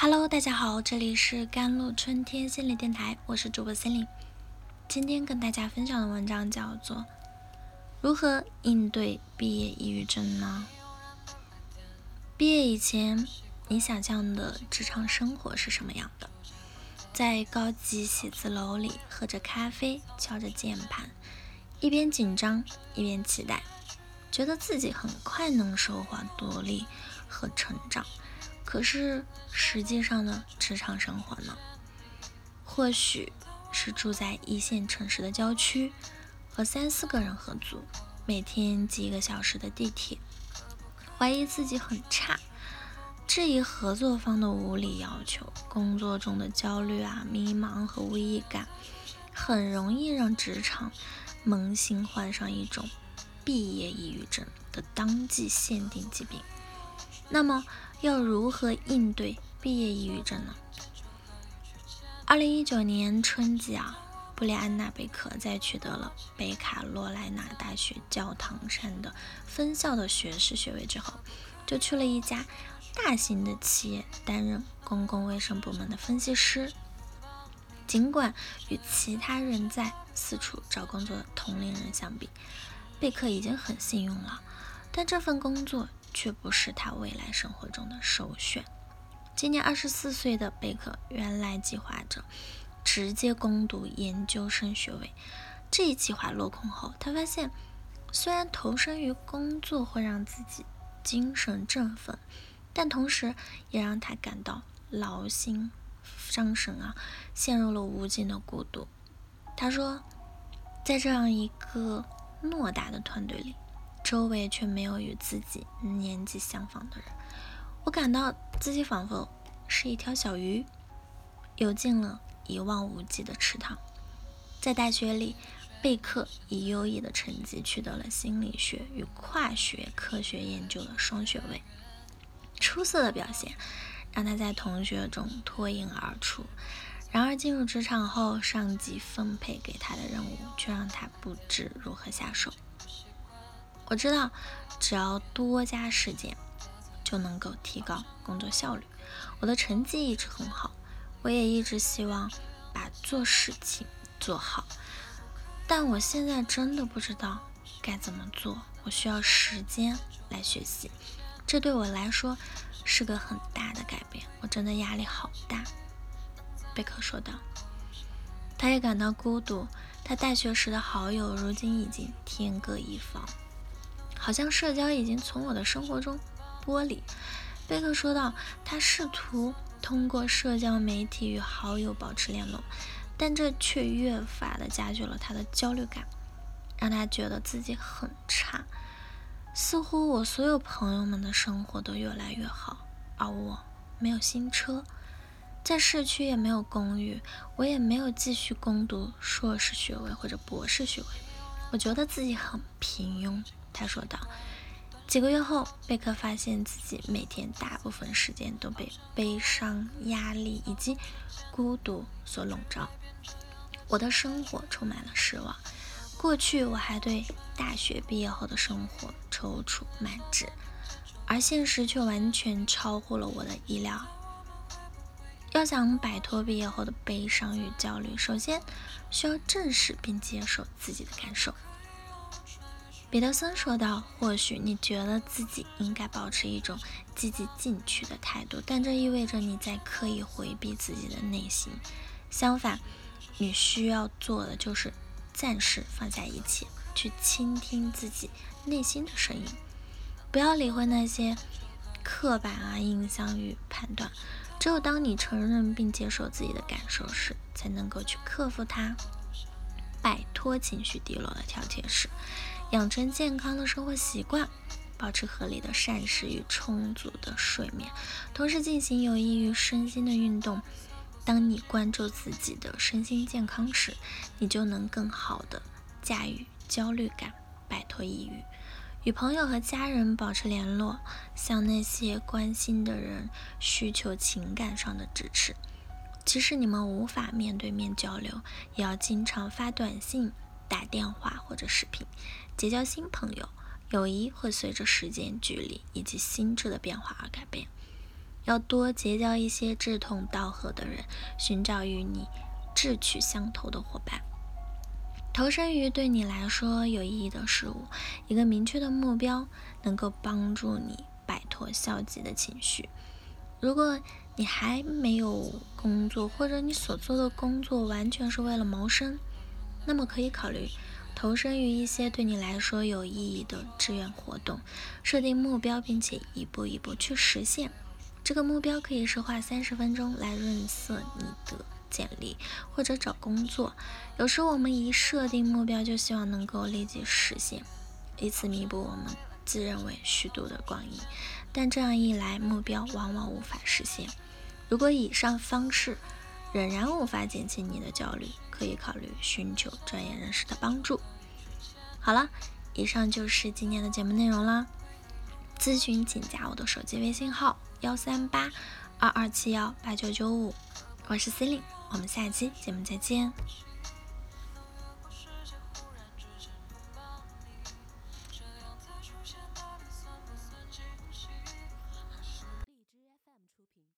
Hello，大家好，这里是甘露春天心理电台，我是主播心灵。今天跟大家分享的文章叫做《如何应对毕业抑郁症》呢？毕业以前，你想象的职场生活是什么样的？在高级写字楼里喝着咖啡，敲着键盘，一边紧张一边期待，觉得自己很快能收获独立和成长。可是实际上呢职场生活呢？或许是住在一线城市的郊区，和三四个人合租，每天挤一个小时的地铁，怀疑自己很差，质疑合作方的无理要求，工作中的焦虑啊、迷茫和无意感，很容易让职场萌新患上一种毕业抑郁症的当季限定疾病。那么，要如何应对毕业抑郁症呢？二零一九年春季啊，布里安娜·贝克在取得了北卡罗来纳大学教堂山的分校的学士学位之后，就去了一家大型的企业担任公共卫生部门的分析师。尽管与其他人在四处找工作的同龄人相比，贝克已经很幸运了，但这份工作。却不是他未来生活中的首选。今年二十四岁的贝克原来计划着直接攻读研究生学位，这一计划落空后，他发现虽然投身于工作会让自己精神振奋，但同时也让他感到劳心伤神啊，陷入了无尽的孤独。他说，在这样一个偌大的团队里。周围却没有与自己年纪相仿的人，我感到自己仿佛是一条小鱼，游进了一望无际的池塘。在大学里，贝克以优异的成绩取得了心理学与跨学科学研究的双学位，出色的表现让他在同学中脱颖而出。然而，进入职场后，上级分配给他的任务却让他不知如何下手。我知道，只要多加时间，就能够提高工作效率。我的成绩一直很好，我也一直希望把做事情做好。但我现在真的不知道该怎么做，我需要时间来学习。这对我来说是个很大的改变，我真的压力好大。贝克说道。他也感到孤独，他大学时的好友如今已经天各一方。好像社交已经从我的生活中剥离。贝克说道：“他试图通过社交媒体与好友保持联络，但这却越发的加剧了他的焦虑感，让他觉得自己很差。似乎我所有朋友们的生活都越来越好，而我没有新车，在市区也没有公寓，我也没有继续攻读硕士学位或者博士学位。我觉得自己很平庸。”他说道。几个月后，贝克发现自己每天大部分时间都被悲伤、压力以及孤独所笼罩。我的生活充满了失望。过去我还对大学毕业后的生活踌躇满志，而现实却完全超乎了我的意料。要想摆脱毕业后的悲伤与焦虑，首先需要正视并接受自己的感受。彼得森说道：“或许你觉得自己应该保持一种积极进取的态度，但这意味着你在刻意回避自己的内心。相反，你需要做的就是暂时放下一切，去倾听自己内心的声音，不要理会那些刻板啊印象与判断。只有当你承认并接受自己的感受时，才能够去克服它，摆脱情绪低落的挑剔时。”养成健康的生活习惯，保持合理的膳食与充足的睡眠，同时进行有益于身心的运动。当你关注自己的身心健康时，你就能更好的驾驭焦虑感，摆脱抑郁。与朋友和家人保持联络，向那些关心的人需求情感上的支持。即使你们无法面对面交流，也要经常发短信。打电话或者视频，结交新朋友，友谊会随着时间、距离以及心智的变化而改变。要多结交一些志同道合的人，寻找与你志趣相投的伙伴。投身于对你来说有意义的事物，一个明确的目标能够帮助你摆脱消极的情绪。如果你还没有工作，或者你所做的工作完全是为了谋生，那么可以考虑投身于一些对你来说有意义的志愿活动，设定目标，并且一步一步去实现。这个目标可以是花三十分钟来润色你的。简历或者找工作，有时我们一设定目标就希望能够立即实现，以此弥补我们自认为虚度的光阴。但这样一来，目标往往无法实现。如果以上方式仍然无法减轻你的焦虑，可以考虑寻求专业人士的帮助。好了，以上就是今天的节目内容啦。咨询请加我的手机微信号：幺三八二二七幺八九九五，我是 c e l i n e 我们下期节目再见。